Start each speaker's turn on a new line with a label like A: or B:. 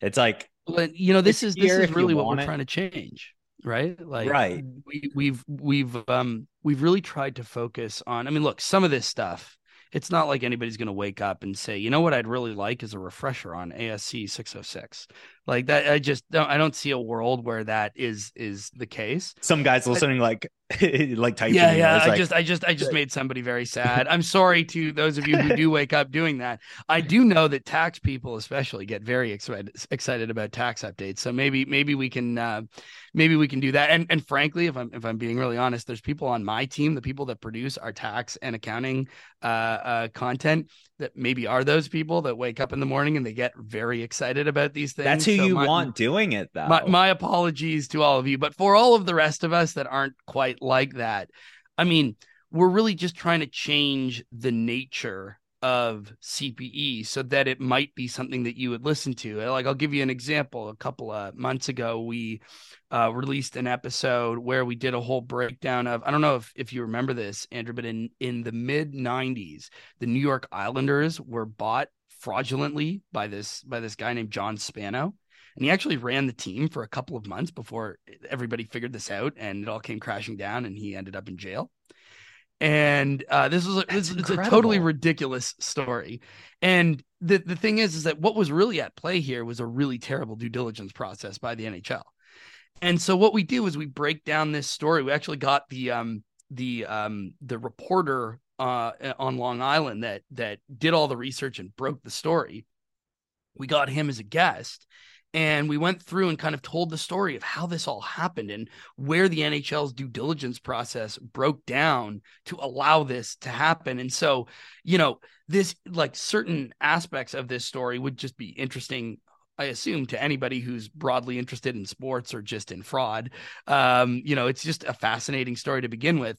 A: It's like
B: But you know, this is this is really what we're
A: it.
B: trying to change, right? Like,
A: Right.
B: We, we've we've um we've really tried to focus on. I mean, look, some of this stuff. It's not like anybody's going to wake up and say, you know what, I'd really like is a refresher on ASC 606. Like that, I just don't. I don't see a world where that is is the case.
A: some guys listening, like like typing.
B: Yeah, yeah.
A: it's
B: I
A: like,
B: just, I just, I just made somebody very sad. I'm sorry to those of you who do wake up doing that. I do know that tax people, especially, get very excited excited about tax updates. So maybe, maybe we can, uh, maybe we can do that. And and frankly, if I'm if I'm being really honest, there's people on my team, the people that produce our tax and accounting uh, uh, content, that maybe are those people that wake up in the morning and they get very excited about these things.
A: that's who
B: So
A: you
B: my-
A: want doing it though.
B: my, my apologies to all of you, but for all of the rest of us that aren't quite like that, I mean, we're really just trying to change the nature of CPE so that it might be something that you would listen to. Like, I'll give you an example. A couple of months ago, we uh, released an episode where we did a whole breakdown of. I don't know if if you remember this, Andrew, but in in the mid '90s, the New York Islanders were bought fraudulently by this by this guy named John Spano and he actually ran the team for a couple of months before everybody figured this out and it all came crashing down and he ended up in jail. And uh, this was a, this, it's a totally ridiculous story. And the, the thing is is that what was really at play here was a really terrible due diligence process by the nhl and so what we do is we break down this story. We actually got the um the um the reporter uh on long island that that did all the research and broke the story. We got him as a guest and we went through and kind of told the story of how this all happened and where the NHL's due diligence process broke down to allow this to happen. And so, you know, this like certain aspects of this story would just be interesting. I assume to anybody who's broadly interested in sports or just in fraud, um, you know, it's just a fascinating story to begin with.